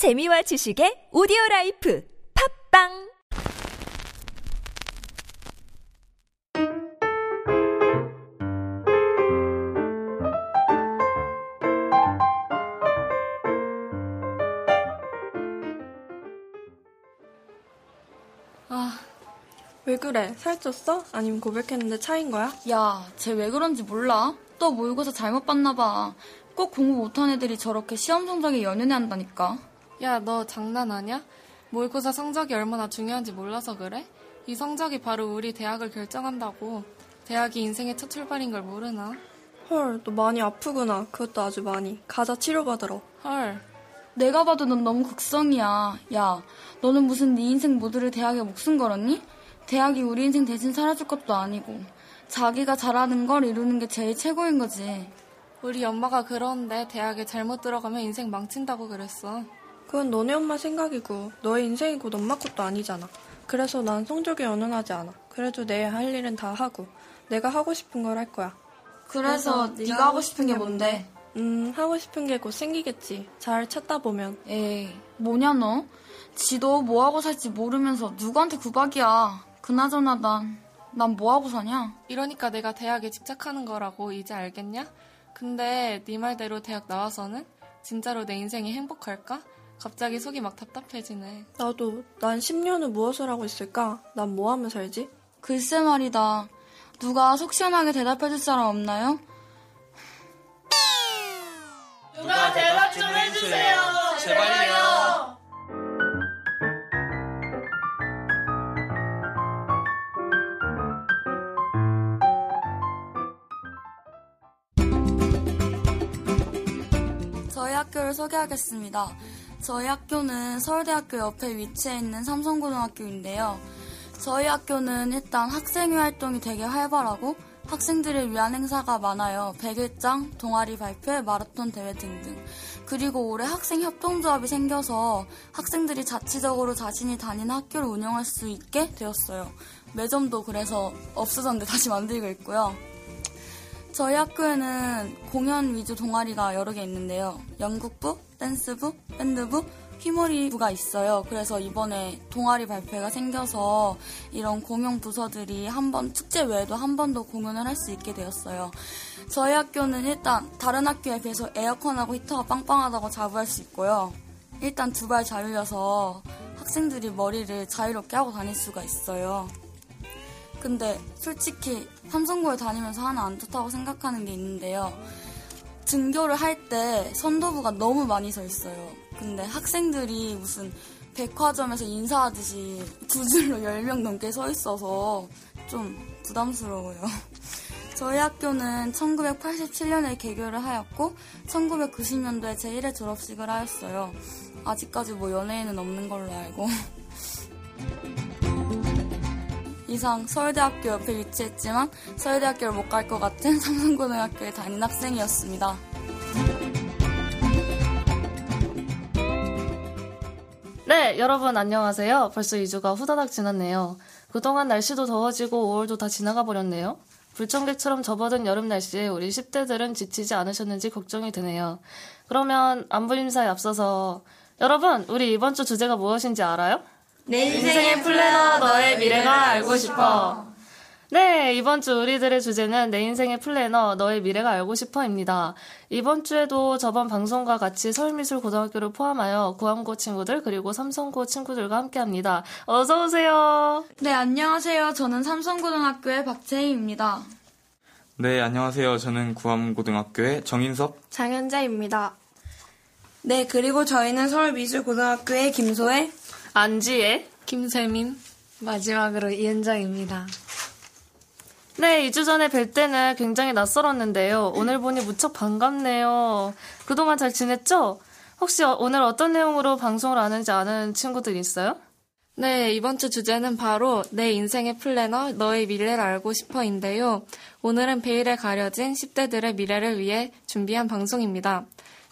재미와 지식의 오디오 라이프 팟빵 아, 왜 그래? 살쪘어? 아니면 고백했는데 차인 거야? 야, 쟤 왜 그런지 몰라? 또 모의고사 잘못 봤나 봐. 꼭 공부 못한 애들이 저렇게 시험 성적에 연연해 한다니까. 야, 너 장난하냐? 모의고사 성적이 얼마나 중요한지 몰라서 그래? 이 성적이 바로 우리 대학을 결정한다고. 대학이 인생의 첫 출발인 걸 모르나? 헐, 너 많이 아프구나. 그것도 아주 많이. 가자 치료받으러. 헐. 내가 봐도 넌 너무 극성이야. 야, 너는 무슨 네 인생 모두를 대학에 목숨 걸었니? 대학이 우리 인생 대신 살아줄 것도 아니고. 자기가 잘하는 걸 이루는 게 제일 최고인 거지. 우리 엄마가 그러는데 대학에 잘못 들어가면 인생 망친다고 그랬어. 그건 너네 엄마 생각이고 너의 인생이 곧 엄마 것도 아니잖아. 그래서 난 성적에 연연하지 않아. 그래도 내 할 일은 다 하고 내가 하고 싶은 걸 할 거야. 그래서 네가 하고 싶은 게 뭔데? 음, 하고 싶은 게 곧 생기겠지. 잘 찾다 보면. 에이, 뭐냐 너? 지도 뭐 하고 살지 모르면서 누구한테 구박이야. 그나저나 난, 난 뭐 하고 사냐? 이러니까 내가 대학에 집착하는 거라고 이제 알겠냐? 근데 네 말대로 대학 나와서는 진짜로 내 인생이 행복할까? 갑자기 속이 막 답답해지네. 나도 난 10년 후 무엇을 하고 있을까? 난 뭐 하며 살지? 글쎄 말이다. 누가 속 시원하게 대답해줄 사람 없나요? 누가 대답 좀 해주세요. 제발요. 저희 학교를 소개하겠습니다. 저희 학교는 서울대학교 옆에 위치해 있는 삼성고등학교인데요. 저희 학교는 일단 학생회 활동이 되게 활발하고 학생들을 위한 행사가 많아요. 백일장, 동아리 발표, 마라톤 대회 등등. 그리고 올해 학생 협동조합이 생겨서 학생들이 자치적으로 자신이 다니는 학교를 운영할 수 있게 되었어요. 매점도 그래서 없어졌는데 다시 만들고 있고요. 저희 학교에는 공연 위주 동아리가 여러 개 있는데요. 연극부, 댄스부, 밴드부, 휘머리부가 있어요. 그래서 이번에 동아리 발표가 생겨서 이런 공연 부서들이 한 번, 축제 외에도 한 번 더 공연을 할 수 있게 되었어요. 저희 학교는 일단 다른 학교에 비해서 에어컨하고 히터가 빵빵하다고 자부할 수 있고요. 일단 두 발 자유여서 학생들이 머리를 자유롭게 하고 다닐 수가 있어요. 근데 솔직히 삼성고에 다니면서 하나 안 좋다고 생각하는 게 있는데요. 등교를 할 때 선도부가 너무 많이 서 있어요. 근데 학생들이 무슨 백화점에서 인사하듯이 두 줄로 10명 넘게 서 있어서 좀 부담스러워요. 저희 학교는 1987년에 개교를 하였고 1990년도에 제1회 졸업식을 하였어요. 아직까지 뭐 연예인은 없는 걸로 알고. 이상 서울대학교 옆에 위치했지만 서울대학교를 못 갈 것 같은 삼성고등학교에 다닌 학생이었습니다. 네, 여러분 안녕하세요. 벌써 2주가 후다닥 지났네요. 그동안 날씨도 더워지고 5월도 다 지나가 버렸네요. 불청객처럼 접어든 여름 날씨에 우리 10대들은 지치지 않으셨는지 걱정이 되네요. 그러면 안부 인사에 앞서서 여러분, 우리 이번 주 주제가 무엇인지 알아요? 내 인생의 플래너 너의 미래가 알고 싶어. 네, 이번 주 우리들의 주제는 내 인생의 플래너 너의 미래가 알고 싶어입니다. 이번 주에도 저번 방송과 같이 서울미술 고등학교를 포함하여 구암고 친구들 그리고 삼성고 친구들과 함께합니다. 어서 오세요. 네, 안녕하세요. 저는 삼성고등학교의 박재희입니다. 네, 안녕하세요. 저는 구암고등학교의 정인섭. 장현자입니다. 네, 그리고 저희는 서울미술고등학교의 김소혜, 안지혜. 김세민. 마지막으로 이은정입니다. 네, 2주 전에 뵐 때는 굉장히 낯설었는데요. 오늘 보니 무척 반갑네요. 그동안 잘 지냈죠? 혹시 어- 오늘 어떤 내용으로 방송을 하는지 아는 친구들 있어요? 네, 이번 주 주제는 바로 내 인생의 플래너, 너의 미래를 알고 싶어인데요. 오늘은 베일에 가려진 10대들의 미래를 위해 준비한 방송입니다.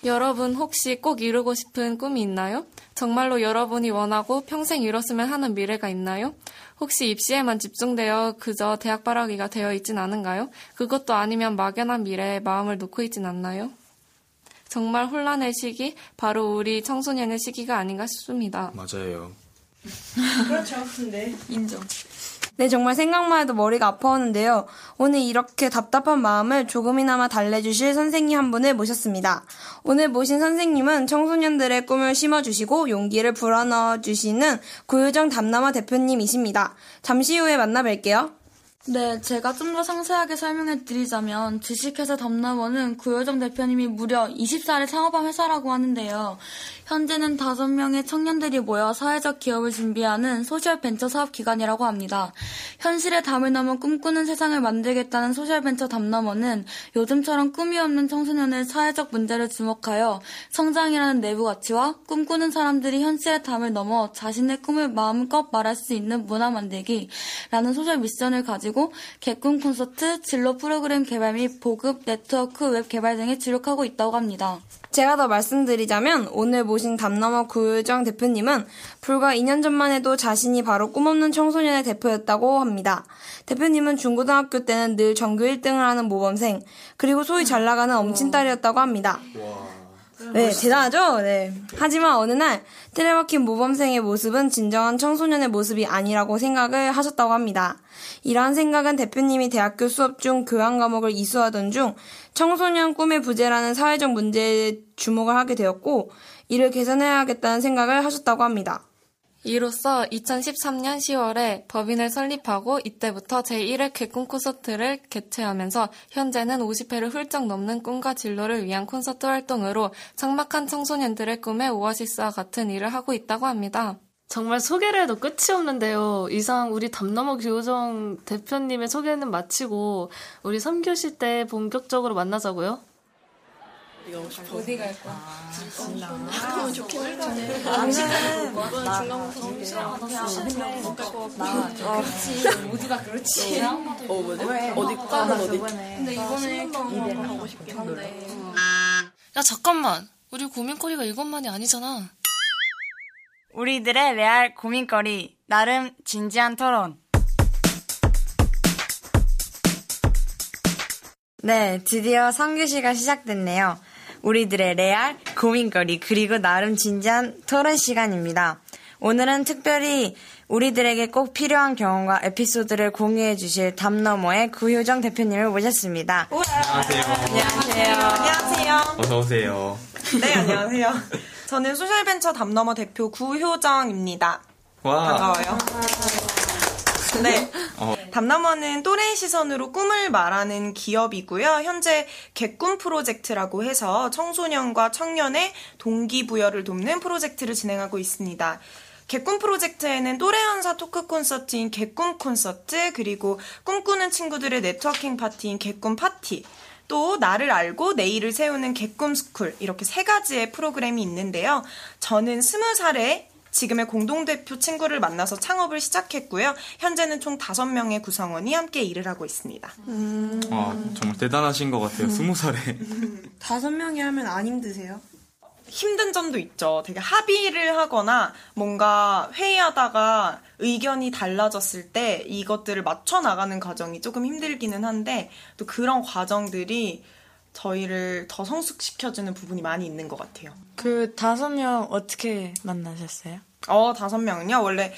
여러분 혹시 꼭 이루고 싶은 꿈이 있나요? 정말로 여러분이 원하고 평생 이뤘으면 하는 미래가 있나요? 혹시 입시에만 집중되어 그저 대학 바라기가 되어 있진 않은가요? 그것도 아니면 막연한 미래에 마음을 놓고 있진 않나요? 정말 혼란의 시기, 바로 우리 청소년의 시기가 아닌가 싶습니다. 맞아요. 그렇죠. 네. 인정. 네, 정말 생각만 해도 머리가 아파오는데요. 오늘 이렇게 답답한 마음을 조금이나마 달래주실 선생님 한 분을 모셨습니다. 오늘 모신 선생님은 청소년들의 꿈을 심어주시고 용기를 불어넣어주시는 구효정 담너머 대표님이십니다. 잠시 후에 만나 뵐게요. 네, 제가 좀 더 상세하게 설명해 드리자면 주식회사 담너머는 구효정 대표님이 무려 20살에 창업한 회사라고 하는데요. 현재는 5명의 청년들이 모여 사회적 기업을 준비하는 social 벤처 사업 기관이라고 합니다. 현실의 담을 넘어 꿈꾸는 세상을 만들겠다는 social 벤처 담너머는 요즘처럼 꿈이 없는 청소년의 사회적 문제를 주목하여 성장이라는 내부 가치와 꿈꾸는 사람들이 현실의 담을 넘어 자신의 꿈을 마음껏 말할 수 있는 문화 만들기라는 social mission을 가지고 개꿈 콘서트, 진로 프로그램 개발 및 보급 네트워크 웹 개발 등에 주력하고 있다고 합니다. 제가 더 말씀드리자면 오늘 모신 담너머 구효정 대표님은 불과 2년 전만 해도 자신이 바로 꿈없는 청소년의 대표였다고 합니다. 대표님은 중고등학교 때는 늘 전교 1등을 하는 모범생 그리고 소위 잘 나가는 엄친딸이었다고 합니다. 네, 대단하죠? 네. 하지만 어느 날 틀에박힌 모범생의 모습은 진정한 청소년의 모습이 아니라고 생각을 하셨다고 합니다. 이러한 생각은 대표님이 대학교 수업 중 교양 과목을 이수하던 중 청소년 꿈의 부재라는 사회적 문제에 주목을 하게 되었고 이를 개선해야겠다는 생각을 하셨다고 합니다. 이로써 2013년 10월에 법인을 설립하고 이때부터 제1회 개꿈 콘서트를 개최하면서 현재는 50회를 훌쩍 넘는 꿈과 진로를 위한 콘서트 활동으로 창막한 청소년들의 꿈의 오아시스와 같은 일을 하고 있다고 합니다. 정말 소개를 해도 끝이 없는데요. 이상 우리 담너머 교정 대표님의 소개는 마치고 우리 3교시 때 본격적으로 만나자고요. 야 잠깐만. 우리 고민거리가 이것만이 아니잖아. 우리들의 레알 고민거리, 나름 진지한 토론. 네, 드디어 3교시가 시작됐네요. 우리들의 레알 고민거리, 그리고 나름 진지한 토론 시간입니다. 오늘은 특별히 우리들에게 꼭 필요한 경험과 에피소드를 공유해 주실 담너머의 구효정 대표님을 모셨습니다. 안녕하세요. 안녕하세요. 안녕하세요. 어서 오세요. 네, 안녕하세요. 저는 social벤처 담너머 대표 구효정입니다. 와. 반가워요. 네. 어, 담너머는 또래의 시선으로 꿈을 말하는 기업이고요. 현재 개꿈 프로젝트라고 해서 청소년과 청년의 동기부여를 돕는 프로젝트를 진행하고 있습니다. 개꿈 프로젝트에는 또래 연사 토크 콘서트인 개꿈 콘서트, 그리고 꿈꾸는 친구들의 네트워킹 파티인 개꿈 파티, 또 나를 알고 내일을 세우는 개꿈 스쿨 이렇게 세 가지의 프로그램이 있는데요. 저는 스무 살에 지금의 공동대표 친구를 만나서 창업을 시작했고요. 현재는 총 다섯 명의 구성원이 함께 일을 하고 있습니다. 와, 정말 대단하신 것 같아요. 스무 살에. 다섯 명이 하면 안 힘드세요? 힘든 점도 있죠. 되게 합의를 하거나 뭔가 회의하다가 의견이 달라졌을 때 이것들을 맞춰 나가는 과정이 조금 힘들기는 한데 또 그런 과정들이 저희를 더 성숙시켜주는 부분이 많이 있는 것 같아요. 그 다섯 명 어떻게 만나셨어요? 어, 다섯 명은요. 원래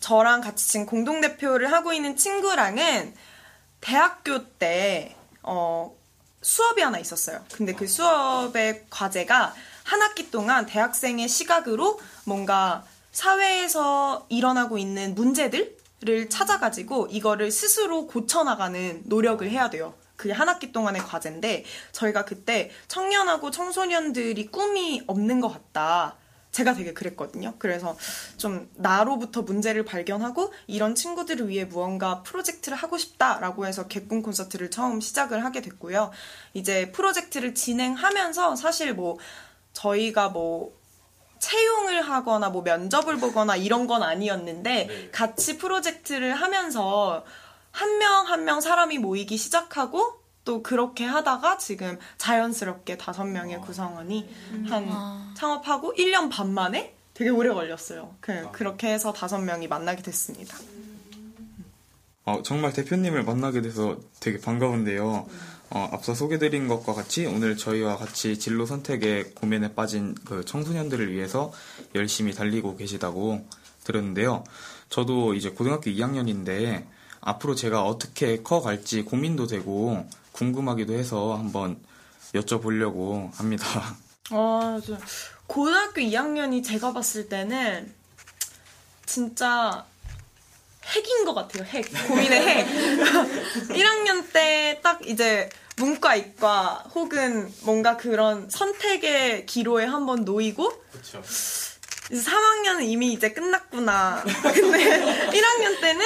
저랑 같이 지금 공동대표를 하고 있는 친구랑은 대학교 때, 어, 수업이 하나 있었어요. 근데 그 수업의 과제가 한 학기 동안 대학생의 시각으로 뭔가 사회에서 일어나고 있는 문제들을 찾아가지고 이거를 스스로 고쳐나가는 노력을 해야 돼요. 그게 한 학기 동안의 과제인데 저희가 그때 청년하고 청소년들이 꿈이 없는 것 같다. 제가 되게 그랬거든요. 그래서 좀 나로부터 문제를 발견하고 이런 친구들을 위해 무언가 프로젝트를 하고 싶다라고 해서 개꿈 콘서트를 처음 시작을 하게 됐고요. 이제 프로젝트를 진행하면서 사실 뭐 저희가 뭐 채용을 하거나 뭐 면접을 보거나 이런 건 아니었는데 같이 프로젝트를 하면서 한 명 한명 사람이 모이기 시작하고 또 그렇게 하다가 지금 자연스럽게 다섯 명의 구성원이 한 창업하고 1년 반 만에 되게 오래 걸렸어요. 그, 그렇게 해서 다섯 명이 만나게 됐습니다. 어, 정말 대표님을 만나게 돼서 되게 반가운데요. 어, 앞서 소개드린 것과 같이 오늘 저희와 같이 진로 선택에 고민에 빠진 그 청소년들을 위해서 열심히 달리고 계시다고 들었는데요. 저도 이제 고등학교 2학년인데 앞으로 제가 어떻게 커갈지 고민도 되고 궁금하기도 해서 한번 여쭤보려고 합니다. 아, 저 고등학교 2학년이 제가 봤을 때는 진짜 핵인 것 같아요. 핵. 고민의 핵. 1학년 때 딱 이제 문과, 이과 혹은 뭔가 그런 선택의 기로에 한번 놓이고 그렇죠. 이제 3학년은 이미 이제 끝났구나. 근데 1학년 때는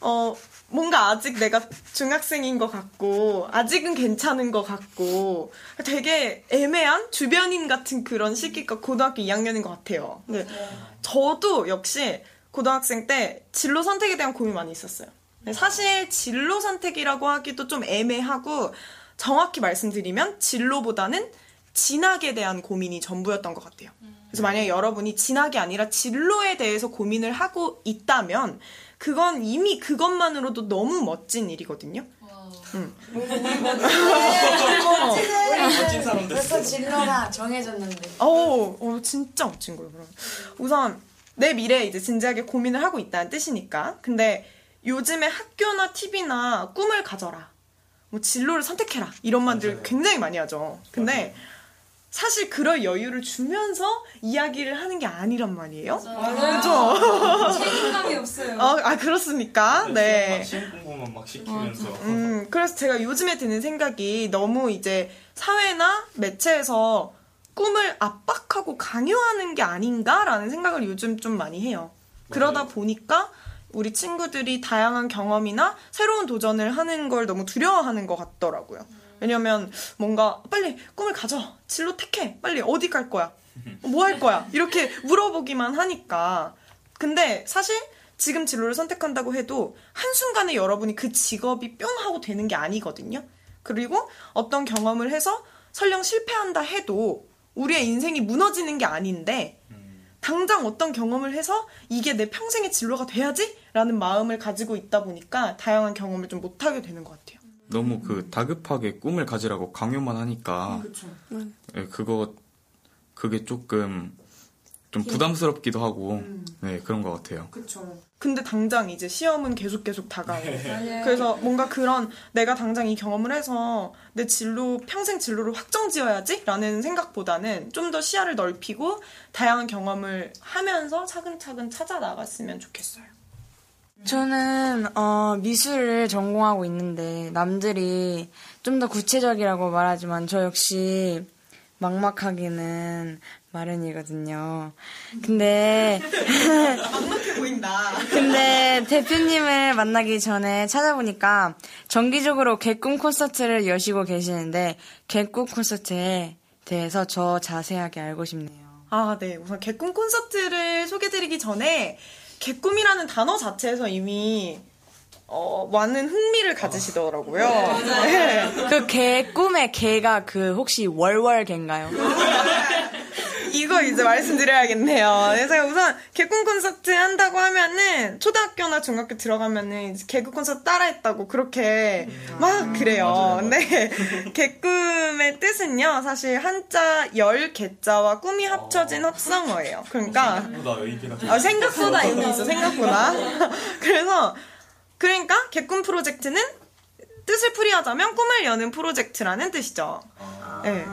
어 뭔가 아직 내가 중학생인 것 같고 아직은 괜찮은 것 같고 되게 애매한 주변인 같은 그런 시기가 고등학교 2학년인 것 같아요. 근데 저도 역시 고등학생 때 진로 선택에 대한 고민 많이 있었어요. 근데 사실 진로 선택이라고 하기도 좀 애매하고 정확히 말씀드리면 진로보다는 진학에 대한 고민이 전부였던 것 같아요. 그래서 만약에 여러분이 진학이 아니라 진로에 대해서 고민을 하고 있다면 그건 이미 그것만으로도 너무 멋진 일이거든요. 응. 멋진 사람들. 벌써 진로가 정해졌는데. 어, 어, 진짜 멋진 거예요, 그럼. 우선, 내 미래에 이제 진지하게 고민을 하고 있다는 뜻이니까. 근데 요즘에 학교나 TV나 꿈을 가져라. 뭐 진로를 선택해라. 이런 말들 굉장히 많이 하죠. 근데 사실 그럴 여유를 주면서 이야기를 하는 게 아니란 말이에요. 그죠? 책임감이 없어요. 어, 아, 그렇습니까? 네. 시험 공부만 막 시키면서. 음, 그래서 제가 요즘에 드는 생각이 너무 이제 사회나 매체에서 꿈을 압박하고 강요하는 게 아닌가라는 생각을 요즘 좀 많이 해요. 그러다 보니까 우리 친구들이 다양한 경험이나 새로운 도전을 하는 걸 너무 두려워하는 것 같더라고요. 왜냐면 뭔가 빨리 꿈을 가져. 진로 택해. 빨리 어디 갈 거야? 뭐 할 거야? 이렇게 물어보기만 하니까. 근데 사실 지금 진로를 선택한다고 해도 한순간에 여러분이 그 직업이 뿅 하고 되는 게 아니거든요. 그리고 어떤 경험을 해서 설령 실패한다 해도 우리의 인생이 무너지는 게 아닌데 당장 어떤 경험을 해서 이게 내 평생의 진로가 돼야지? 라는 마음을 가지고 있다 보니까 다양한 경험을 좀 못하게 되는 것 같아요. 너무 그 다급하게 꿈을 가지라고 강요만 하니까 예, 그거 그게 조금 좀 부담스럽기도 하고 네 그런 것 같아요. 근데 당장 이제 시험은 계속 계속 다가오고 그래서 뭔가 그런 내가 당장 이 경험을 해서 내 진로 평생 진로를 확정지어야지? 라는 생각보다는 좀 더 시야를 넓히고 다양한 경험을 하면서 차근차근 찾아 나갔으면 좋겠어요. 저는 어, 미술을 전공하고 있는데 남들이 좀 더 구체적이라고 말하지만 저 역시 막막하기는 마련이거든요. 근데 막막해 보인다. 근데 대표님을 만나기 전에 찾아보니까 정기적으로 개꿈 콘서트를 여시고 계시는데 개꿈 콘서트에 대해서 저 자세하게 알고 싶네요. 아, 네. 우선 개꿈 콘서트를 소개드리기 전에 개꿈이라는 단어 자체에서 이미 어, 많은 흥미를 가지시더라고요. 네. 그 개 꿈의 개가 그 혹시 월월 개인가요? 이거 이제 말씀드려야겠네요. 그래서 우선 개꿈 콘서트 한다고 하면은 초등학교나 중학교 들어가면은 이제 개그 콘서트 따라했다고 그렇게 막 그래요. 근데 개꿈의 뜻은요, 사실 한자 열 개자와 꿈이 합쳐진 합성어예요. 그러니까 생각보다 의미가 아, 생각보다 의미 있어, 생각보다. 그래서, 그러니까, 개꿈 프로젝트는 뜻을 풀이하자면 꿈을 여는 프로젝트라는 뜻이죠. 네.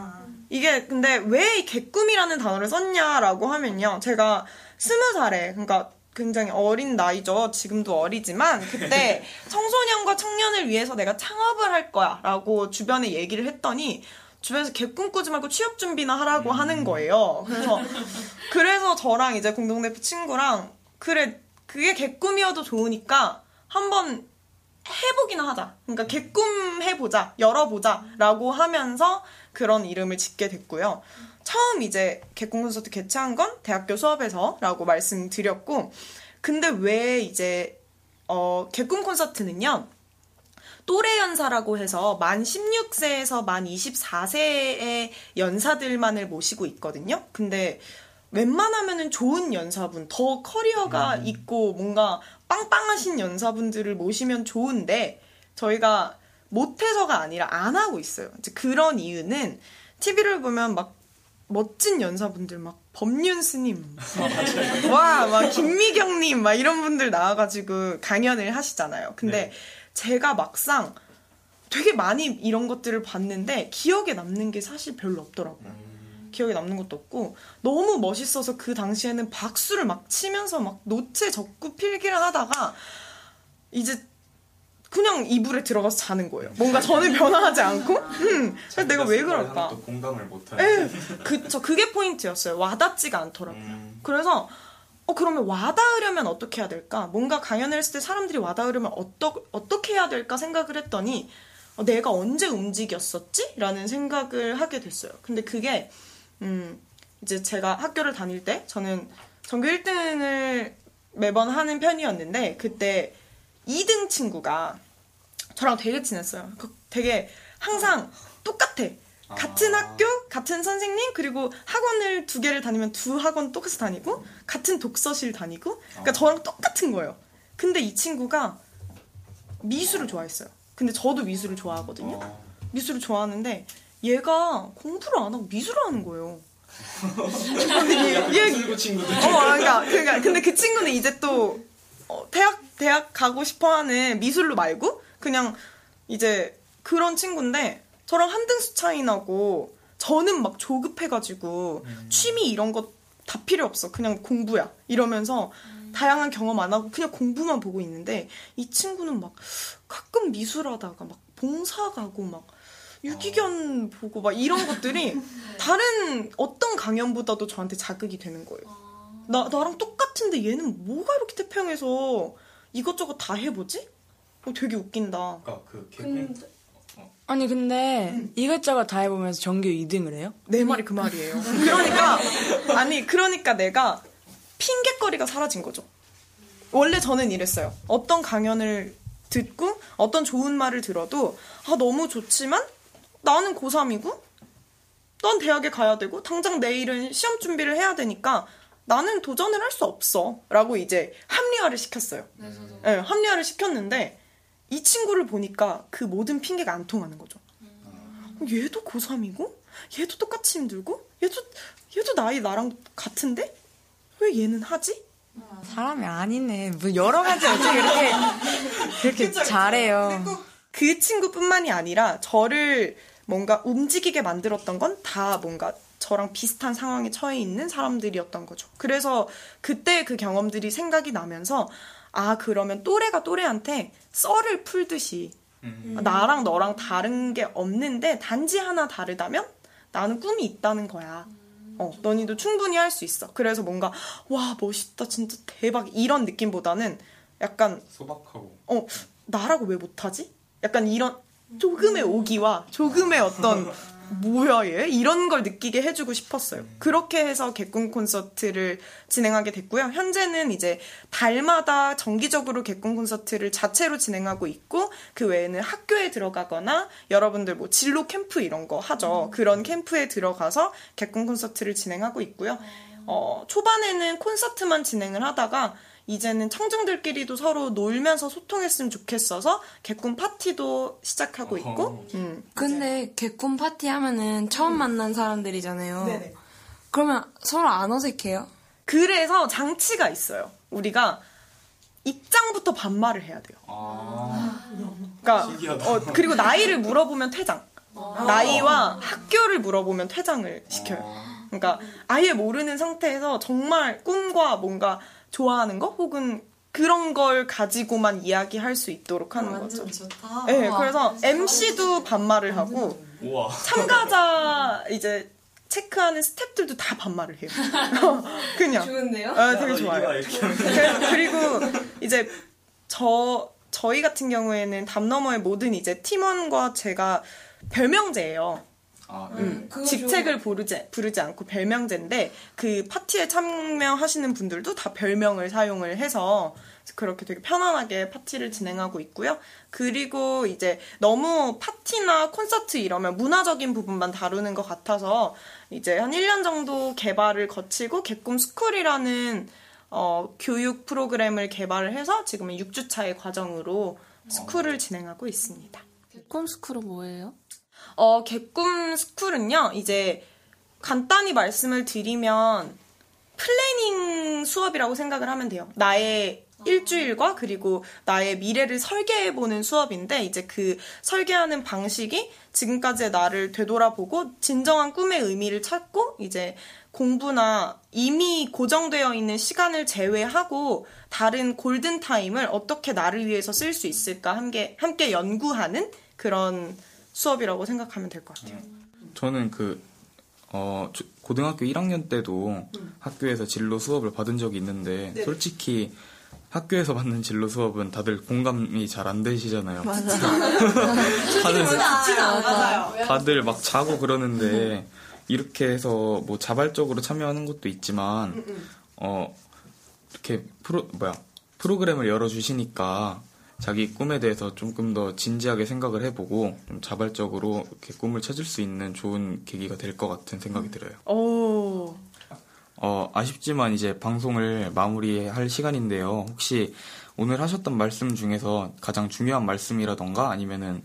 이게, 근데 왜이 개꿈이라는 단어를 썼냐라고 하면요. 제가 스무 살에, 그러니까 굉장히 어린 나이죠. 지금도 어리지만, 그때 청소년과 청년을 위해서 내가 창업을 할 거야. 라고 주변에 얘기를 했더니, 주변에서 개꿈 꾸지 말고 취업 준비나 하라고 하는 거예요. 그래서 그래서 저랑 이제 공동대표 친구랑 그래 그게 개꿈이어도 좋으니까 한번 해보기나 하자. 그러니까 개꿈 해보자, 열어보자라고 하면서 그런 이름을 짓게 됐고요. 처음 이제 개꿈 콘서트 개최한 건 대학교 수업에서라고 말씀드렸고, 근데 왜 이제 어 개꿈 콘서트는요. 또래 연사라고 해서 만 16세에서 만 24세의 연사들만을 모시고 있거든요. 근데 웬만하면은 좋은 연사분, 더 커리어가 있고 뭔가 빵빵하신 연사분들을 모시면 좋은데 저희가 못해서가 아니라 안 하고 있어요. 이제 그런 이유는 TV를 보면 막 멋진 연사분들 막 법륜 스님 와막 김미경님 막 이런 분들 나와가지고 강연을 하시잖아요. 근데 제가 막상 되게 많이 이런 것들을 봤는데 기억에 남는 게 사실 별로 없더라고요. 기억에 남는 것도 없고 너무 멋있어서 그 당시에는 박수를 막 치면서 막 노체 적고 필기를 하다가 이제 그냥 이불에 들어가서 자는 거예요. 뭔가 저는 변화하지 않고 음, 그래서 내가 왜 그럴까? 또 공감을 못하는. 예, 그쵸. 그게 포인트였어요. 와닿지가 않더라고요. 그래서, 어, 그러면 와닿으려면 어떻게 해야 될까? 뭔가 강연을 했을 때 사람들이 와닿으려면 어떠, 어떻게 해야 될까 생각을 했더니, 어, 내가 언제 움직였었지? 라는 생각을 하게 됐어요. 근데 그게, 음, 이제 제가 학교를 다닐 때, 저는 전교 1등을 매번 하는 편이었는데, 그때 2등 친구가 저랑 되게 친했어요. 그 되게 항상 똑같아. 같은 학교, 같은 선생님, 그리고 학원을 두 개를 다니면 두 학원 똑같이 다니고, 같은 독서실 다니고, 그러니까 저랑 똑같은 거예요. 근데 이 친구가 미술을 좋아했어요. 근데 저도 미술을 좋아하거든요. 미술을 좋아하는데, 얘가 공부를 안 하고 미술을 하는 거예요. 근데 얘, 얘, 친구들. 어, 그러니까, 그러니까, 근데 그 친구는 이제 또, 어, 대학, 대학 가고 싶어 하는 미술로 말고, 그냥, 이제, 그런 친구인데, 저랑 한 등수 차이 나고, 저는 막 조급해가지고, 취미 이런 거다 필요 없어. 그냥 공부야. 이러면서, 다양한 경험 안 하고, 그냥 공부만 보고 있는데, 이 친구는 막, 가끔 미술하다가, 막, 봉사 가고, 막, 유기견 보고 막 이런 것들이 다른 어떤 강연보다도 저한테 자극이 되는 거예요. 나, 나랑 똑같은데 얘는 뭐가 이렇게 태평해서 이것저것 다 해보지? 어, 되게 웃긴다. 아까 그 개공 아니 근데 이것저것 다 해보면서 전교 2등을 해요? 내 말이 그 말이에요. 그러니까, 아니, 그러니까 내가 핑계거리가 사라진 거죠. 원래 저는 이랬어요. 어떤 강연을 듣고 어떤 좋은 말을 들어도, 아, 너무 좋지만 나는 고3이고, 난 대학에 가야 되고, 당장 내일은 시험 준비를 해야 되니까, 나는 도전을 할 수 없어. 라고 이제 합리화를 시켰어요. 네, 합리화를 시켰는데, 이 친구를 보니까 그 모든 핑계가 안 통하는 거죠. 어, 얘도 고3이고, 얘도 똑같이 힘들고, 얘도, 얘도 나이 나랑 같은데? 왜 얘는 하지? 사람이 아니네. 뭐 여러 가지 어떻게 이렇게 그렇게 잘해요. 그 친구뿐만이 아니라 저를 뭔가 움직이게 만들었던 건 다 뭔가 저랑 비슷한 상황에 처해 있는 사람들이었던 거죠. 그래서 그때 그 경험들이 생각이 나면서 아 그러면 또래가 또래한테 썰을 풀듯이 나랑 너랑 다른 게 없는데 단지 하나 다르다면 나는 꿈이 있다는 거야. 어, 너희도 충분히 할 수 있어. 그래서 뭔가 와 멋있다 진짜 대박 이런 느낌보다는 약간 소박하고 어 나라고 왜 못하지? 약간 이런 조금의 오기와 조금의 어떤 뭐야 얘 이런 걸 느끼게 해주고 싶었어요. 그렇게 해서 개꿈 콘서트를 진행하게 됐고요. 현재는 이제 달마다 정기적으로 개꿈 콘서트를 자체로 진행하고 있고 그 외에는 학교에 들어가거나 여러분들 뭐 진로 캠프 이런 거 하죠. 그런 캠프에 들어가서 개꿈 콘서트를 진행하고 있고요. 어, 초반에는 콘서트만 진행을 하다가 이제는 청중들끼리도 서로 놀면서 소통했으면 좋겠어서 개꿈 파티도 시작하고 있고 음. 근데 개꿈 파티 하면은 처음 만난 사람들이잖아요. 네네. 그러면 서로 안 어색해요? 그래서 장치가 있어요. 우리가 입장부터 반말을 해야 돼요. 그러니까 신기하다. 어, 그리고 나이를 물어보면 퇴장. 나이와 학교를 물어보면 퇴장을 시켜요. 그러니까 아예 모르는 상태에서 정말 꿈과 뭔가 좋아하는 거 혹은 그런 걸 가지고만 이야기할 수 있도록 하는 거죠. 좋다. 네, 그래서 MC도 반말을 하고 우와. 참가자 이제 체크하는 스탭들도 다 반말을 해요. 그냥. 좋은데요? 아, 되게 야, 좋아요. 하면서. 그리고 이제 저 저희 같은 경우에는 담 너머의 모든 이제 팀원과 제가 별명제예요. 아, 음, 직책을 부르지, 부르지 않고 별명제인데 그 파티에 참여하시는 분들도 다 별명을 사용을 해서 그렇게 되게 편안하게 파티를 진행하고 있고요. 그리고 이제 너무 파티나 콘서트 이러면 문화적인 부분만 다루는 것 같아서 이제 한 1년 정도 개발을 거치고 개꿈 스쿨이라는 어, 교육 프로그램을 개발을 해서 지금은 6주차의 과정으로 스쿨을 진행하고 있습니다. 꿈스쿨은 뭐예요? 어, 개꿈 스쿨은요, 이제 간단히 말씀을 드리면 planning 수업이라고 생각을 하면 돼요. 나의 일주일과 그리고 나의 미래를 설계해보는 수업인데, 이제 그 설계하는 방식이 지금까지의 나를 되돌아보고 진정한 꿈의 의미를 찾고, 이제 공부나 이미 고정되어 있는 시간을 제외하고 다른 골든타임을 어떻게 나를 위해서 쓸 수 있을까 함께, 함께 연구하는 그런 수업이라고 생각하면 될 것 같아요. 저는 그, 어, 조- 고등학교 1학년 때도 학교에서 진로 수업을 받은 적이 있는데, 네. 솔직히 학교에서 받는 진로 수업은 다들 공감이 잘 안 되시잖아요. 다들, 맞아요. 다들 막 자고 그러는데, 이렇게 해서 뭐 자발적으로 참여하는 것도 있지만, 어, 이렇게 프로, 뭐야, 프로그램을 열어 주시니까 자기 꿈에 대해서 조금 더 진지하게 생각을 해보고 좀 자발적으로 이렇게 꿈을 찾을 수 있는 좋은 계기가 될 것 같은 생각이 들어요. 오. 어, 아쉽지만 이제 방송을 마무리할 시간인데요. 혹시 오늘 하셨던 말씀 중에서 가장 중요한 말씀이라던가 아니면은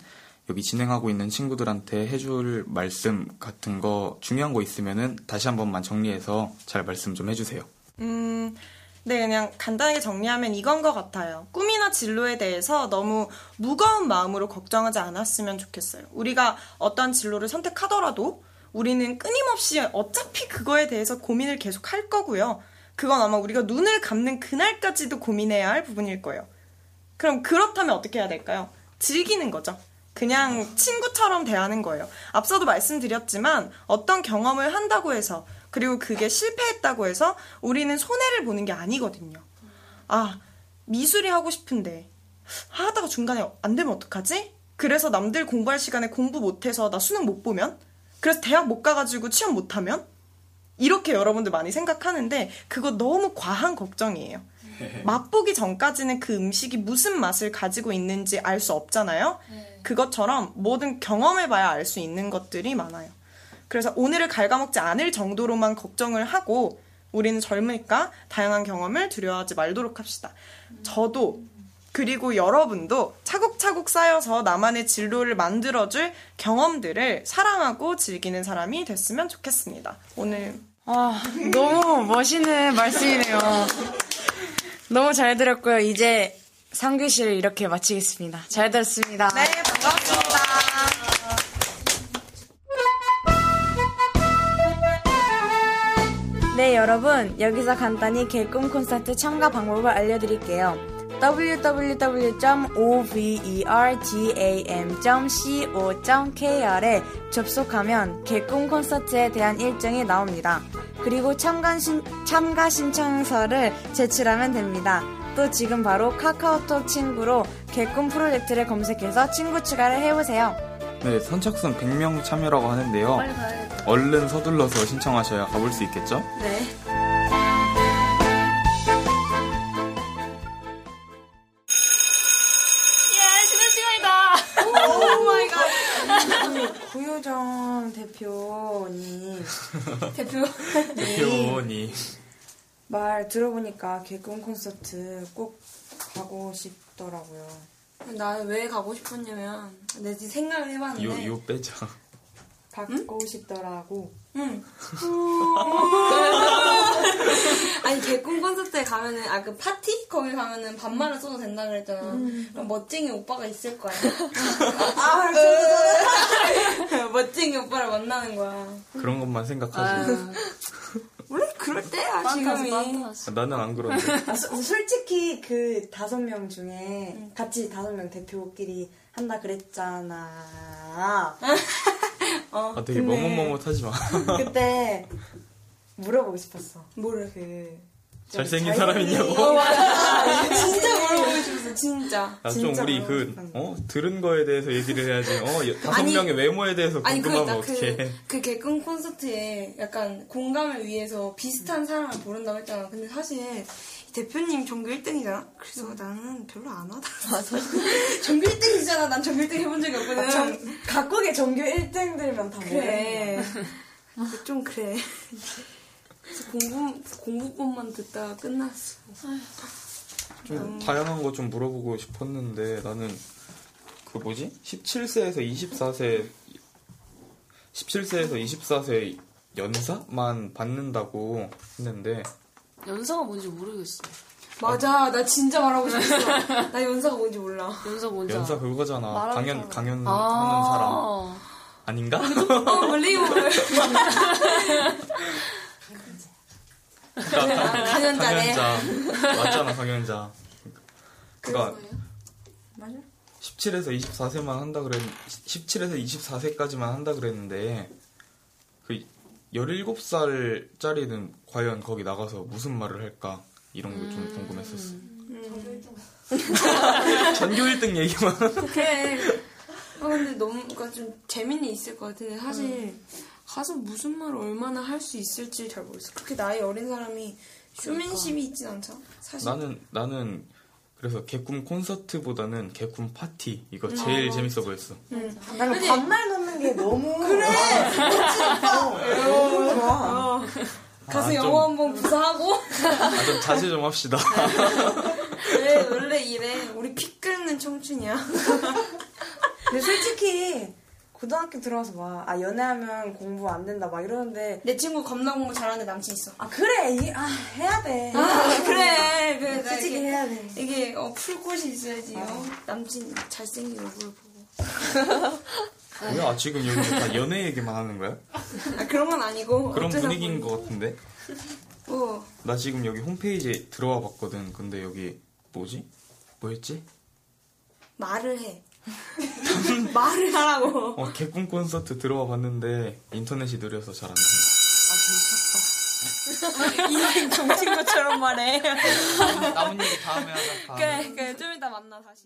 여기 진행하고 있는 친구들한테 해줄 말씀 같은 거 중요한 거 있으면은 다시 한 번만 정리해서 잘 말씀 좀 해주세요. 음, 네, 그냥 간단하게 정리하면 이건 것 같아요. 꿈이나 진로에 대해서 너무 무거운 마음으로 걱정하지 않았으면 좋겠어요. 우리가 어떤 진로를 선택하더라도 우리는 끊임없이 어차피 그거에 대해서 고민을 계속 할 거고요. 그건 아마 우리가 눈을 감는 그날까지도 고민해야 할 부분일 거예요. 그럼 그렇다면 어떻게 해야 될까요? 즐기는 거죠. 그냥 친구처럼 대하는 거예요. 앞서도 말씀드렸지만 어떤 경험을 한다고 해서 그리고 그게 실패했다고 해서 우리는 손해를 보는 게 아니거든요. 아, 미술이 하고 싶은데 하다가 중간에 안 되면 어떡하지? 그래서 남들 공부할 시간에 공부 못해서 나 수능 못 보면? 그래서 대학 못 가가지고 취업 못하면? 이렇게 여러분들 많이 생각하는데 그거 너무 과한 걱정이에요. 맛보기 전까지는 그 음식이 무슨 맛을 가지고 있는지 알 수 없잖아요. 그것처럼 뭐든 경험해봐야 알 수 있는 것들이 많아요. 그래서 오늘을 갉아먹지 않을 정도로만 걱정을 하고 우리는 젊으니까 다양한 경험을 두려워하지 말도록 합시다. 저도 그리고 여러분도 차곡차곡 쌓여서 나만의 진로를 만들어줄 경험들을 사랑하고 즐기는 사람이 됐으면 좋겠습니다. 오늘 아, 너무 멋있는 말씀이네요. 너무 잘 들었고요. 이제 3교시를 이렇게 마치겠습니다. 잘 들었습니다. 네, 반갑습니다. 여러분. 여기서 간단히 개꿈 콘서트 참가 방법을 알려드릴게요. www.overgam.co.kr에 접속하면 개꿈 콘서트에 대한 일정이 나옵니다. 그리고 참가, 신, 참가 신청서를 제출하면 됩니다. 또 지금 바로 카카오톡 친구로 개꿈 프로젝트를 검색해서 친구 추가를 해보세요. 네, 선착순 100명 참여라고 하는데요. 빨리 가야겠다. 얼른 서둘러서 신청하셔야 가볼 수 있겠죠? 네. 예, 시간이다. 구효정 대표님 대표. 대표원이 말 들어보니까 개꿈 콘서트 꼭 가고 싶더라고요. 나는 왜 가고 싶었냐면 내 생각을 해봤는데 요, 요 빼자. 받고 싶더라고. 응. 아니 개꿈 콘서트에 가면은 아 그 파티 거기 가면은 반말을 써도 된다 그랬잖아. 그럼 멋쟁이 오빠가 있을 거야. 아, 아 멋쟁이 오빠를 만나는 거야. 그런 것만 생각하지. 원래 그럴 때야 지금이. 나는 안 그런데. 아, 소- 솔직히 그 다섯 명 중에 같이 다섯 명 대표끼리 한다 그랬잖아. 아, 되게 머뭇머뭇하지 마. 그때 물어보고 싶었어. 뭐를? 그 잘생긴 사람이냐고. 진짜 물어보고 싶었어 진짜. 아, 좀 우리 그, 어? 들은 거에 대해서 얘기를 해야지. 어, 여- 다섯 아니, 명의 외모에 대해서 아니 궁금하면 그러니까 어떡해. 그, 그 개꿈 콘서트에 약간 공감을 위해서 비슷한 사람을 부른다고 했잖아. 근데 사실 대표님 전교 1등이잖아. 그래서 나는 별로 안 하다. 맞아. 전교 1등이잖아. 난 전교 1등 해본 적이 없거든. 정, 각국의 전교 1등들만 다 그래. 좀 그래. 그래서 공부 공부법만 듣다가 끝났어. 좀 다양한 거 좀 물어보고 싶었는데 나는 그 뭐지? 17세에서 24세 17세에서 24세 연사만 받는다고 했는데 연사가 뭔지 모르겠어. 맞아, 나 진짜 말하고 싶었어. 나 연사가 뭔지 몰라. 연사 뭔지 연사. 그거잖아. 강연 사람. 강연 하는 아. 사람 아닌가? 어. 그러니까 강연자네. 강연자 맞잖아 강연자. 그러니까 맞아? 17에서 24세만 한다 그랬 17에서 24세까지만 한다 그랬는데 그 17살짜리는 과연 거기 나가서 무슨 말을 할까 이런 거좀 궁금했었어. 전교 1등 얘기만. 그래. 아 근데 너무 그러니까 좀 재미는 있을 것 같은데 사실 가서 무슨 말을 얼마나 할 수 있을지 잘 모르겠어. 그렇게 나이 어린 사람이 쇼맨십이 있진 않잖아. 사실. 나는 나는 그래서 개꿈 콘서트보다는 개꿈 파티 이거 제일 재밌어 보였어. 나는 반말 게 너무 그래. 너무 좋아. 어. 가서 아, 좀- 영어 한번 구사하고. 아, 좀 자제 좀 합시다. 네, 원래 이래. 우리 피 끓는 청춘이야. 근데 솔직히 고등학교 들어와서 막 아 연애하면 공부 안 된다 막 이러는데 내 친구 겁나 공부 잘하는 남친 있어. 아 그래 이, 아 해야 돼. 아, 그래. 그래. 나 솔직히 이게- 해야 돼. 이게 어, 풀꽃이 있어야지. 어? 남친 잘생긴 얼굴 보고. 뭐야 지금 여기 다 연애 얘기만 하는 거야? 아, 그런 건 아니고. 그런 분위기인 보니. 것 같은데? 어. 나 지금 여기 홈페이지에 들어와 봤거든. 근데 여기 뭐지? 뭐였지? 말을 해. 말을 하라고. 어 개꿈 콘서트 들어와 봤는데 인터넷이 느려서 잘안 돼. 인생 정신 것처럼 말해. 남은 얘기 다음에 하자. 다음에. 그래, 그래. 좀 이따 만나, 다시.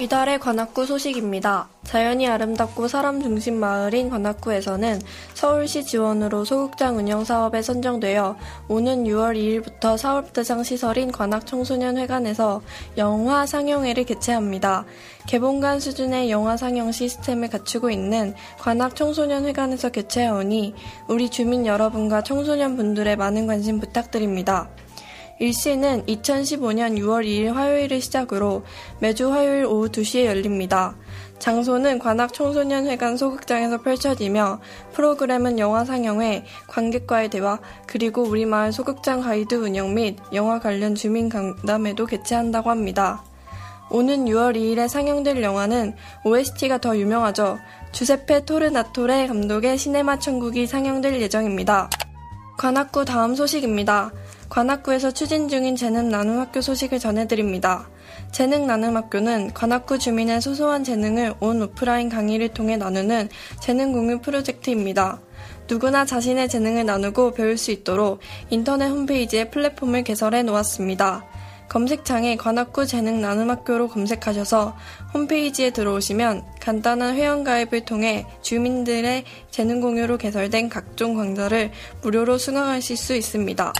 이달의 관악구 소식입니다. 자연이 아름답고 사람 중심 마을인 관악구에서는 서울시 지원으로 소극장 운영 사업에 선정되어 오는 6월 2일부터 사업대상 시설인 관악 청소년회관에서 영화 상영회를 개최합니다. 개봉관 수준의 영화 상영 시스템을 갖추고 있는 관악 청소년회관에서 개최하오니 우리 주민 여러분과 청소년분들의 많은 관심 부탁드립니다. 일시는 2015년 6월 2일 화요일을 시작으로 매주 화요일 오후 2시에 열립니다. 장소는 관악 청소년회관 소극장에서 펼쳐지며 프로그램은 영화 상영회, 관객과의 대화, 그리고 우리 마을 소극장 가이드 운영 및 영화 관련 주민 강담회도 개최한다고 합니다. 오는 6월 2일에 상영될 영화는 OST가 더 유명하죠. 주세페 토르나토레 감독의 시네마 천국이 상영될 예정입니다. 관악구 다음 소식입니다. 관악구에서 추진 중인 재능 나눔 학교 소식을 전해드립니다. 재능 나눔 학교는 관악구 주민의 소소한 재능을 온 오프라인 강의를 통해 나누는 재능 공유 프로젝트입니다. 누구나 자신의 재능을 나누고 배울 수 있도록 인터넷 홈페이지에 플랫폼을 개설해 놓았습니다. 검색창에 관악구 재능 나눔 학교로 검색하셔서 홈페이지에 들어오시면 간단한 회원가입을 통해 주민들의 재능 공유로 개설된 각종 강좌를 무료로 수강하실 수 있습니다.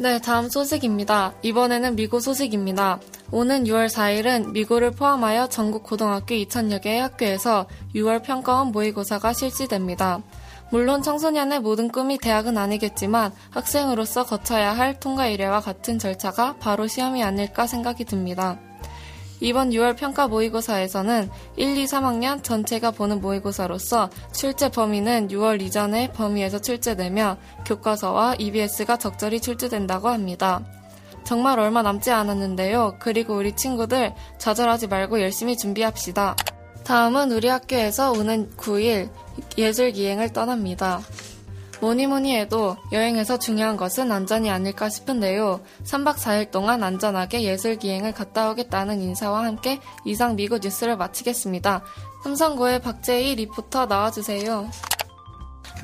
네, 다음 소식입니다. 이번에는 미고 소식입니다. 오는 6월 4일은 미고를 포함하여 전국 고등학교 2천여 개의 학교에서 6월 평가원 모의고사가 실시됩니다. 물론 청소년의 모든 꿈이 대학은 아니겠지만 학생으로서 거쳐야 할 통과 의례와 같은 절차가 바로 시험이 아닐까 생각이 듭니다. 이번 6월 평가 모의고사에서는 1, 2, 3학년 전체가 보는 모의고사로서 출제 범위는 6월 이전의 범위에서 출제되며 교과서와 EBS가 적절히 출제된다고 합니다. 정말 얼마 남지 않았는데요. 그리고 우리 친구들 좌절하지 말고 열심히 준비합시다. 다음은 우리 학교에서 오는 9일 예술 기행을 떠납니다. 뭐니 뭐니 해도 여행에서 중요한 것은 안전이 아닐까 싶은데요. 3박 4일 동안 안전하게 예술 기행을 갔다 오겠다는 인사와 함께 이상 미국 뉴스를 마치겠습니다. 삼성고의 박재희 리포터 나와주세요.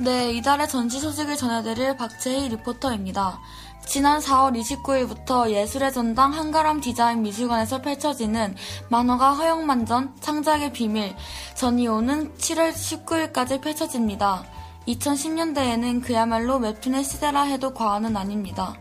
네, 이달의 전시 소식을 전해드릴 박재희 리포터입니다. 지난 4월 29일부터 예술의 전당 한가람 디자인 미술관에서 펼쳐지는 만화가 허영만전 창작의 비밀 전이 오는 7월 19일까지 펼쳐집니다. 2010년대에는 그야말로 웹툰의 시대라 해도 과언은 아닙니다.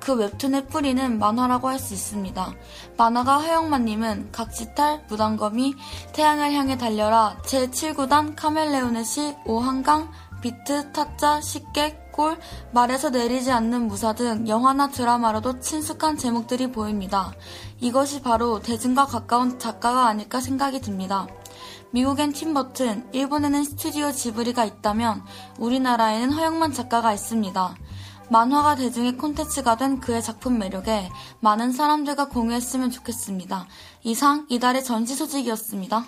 그 웹툰의 뿌리는 만화라고 할 수 있습니다. 만화가 허영만님은 각지탈, 무당거미, 태양을 향해 달려라, 제7구단 카멜레오넷이 오한강, 비트, 타짜, 식객, 꿀, 말에서 내리지 않는 무사 등 영화나 드라마로도 친숙한 제목들이 보입니다. 이것이 바로 대중과 가까운 작가가 아닐까 생각이 듭니다. 미국엔 팀버튼, 일본에는 스튜디오 지브리가 있다면 우리나라에는 허영만 작가가 있습니다. 만화가 대중의 콘텐츠가 된 그의 작품 매력에 많은 사람들과 공유했으면 좋겠습니다. 이상 이달의 전지소식이었습니다.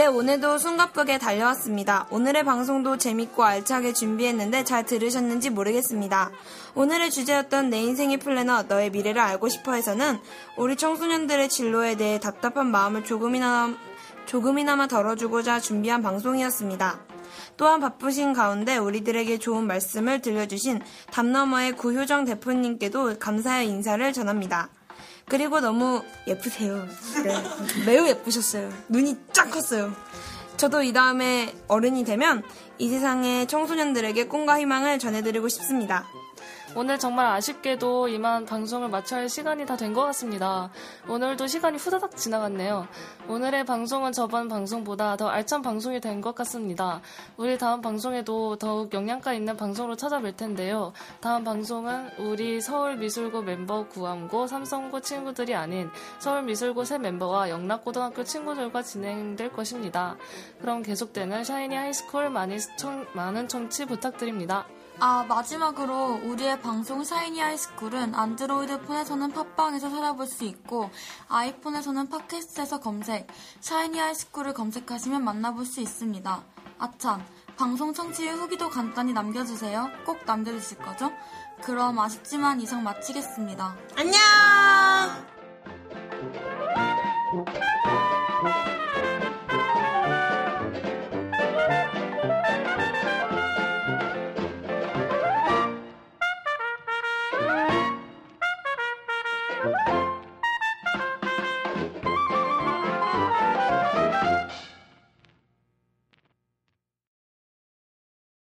네, 오늘도 숨가쁘게 달려왔습니다. 오늘의 방송도 재밌고 알차게 준비했는데 잘 들으셨는지 모르겠습니다. 오늘의 주제였던 내 인생의 플래너 너의 미래를 알고 싶어에서는 우리 청소년들의 진로에 대해 답답한 마음을 조금이나마, 조금이나마 덜어주고자 준비한 방송이었습니다. 또한 바쁘신 가운데 우리들에게 좋은 말씀을 들려주신 담너머의 구효정 대표님께도 감사의 인사를 전합니다. 그리고 너무 예쁘세요. 네, 매우 예쁘셨어요. 눈이 쫙 컸어요. 저도 이 다음에 어른이 되면 이 세상의 청소년들에게 꿈과 희망을 전해드리고 싶습니다. 오늘 정말 아쉽게도 이만 방송을 마쳐야 할 시간이 다 된 것 같습니다. 오늘도 시간이 후다닥 지나갔네요. 오늘의 방송은 저번 방송보다 더 알찬 방송이 된 것 같습니다. 우리 다음 방송에도 더욱 영양가 있는 방송으로 찾아뵐 텐데요. 다음 방송은 우리 서울미술고 멤버 구암고 삼성고 친구들이 아닌 서울미술고 새 멤버와 영락고등학교 친구들과 진행될 것입니다. 그럼 계속되는 샤이니 하이스쿨 많이 시청, 많은 청취 부탁드립니다. 아, 마지막으로 우리의 방송 샤이니 하이스쿨은 안드로이드 폰에서는 팟빵에서 찾아볼 수 있고 아이폰에서는 팟캐스트에서 검색, 샤이니 아이스쿨을 검색하시면 만나볼 수 있습니다. 아참, 방송 청취 후기도 간단히 남겨주세요. 꼭 남겨주실 거죠? 그럼 아쉽지만 이상 마치겠습니다. 안녕!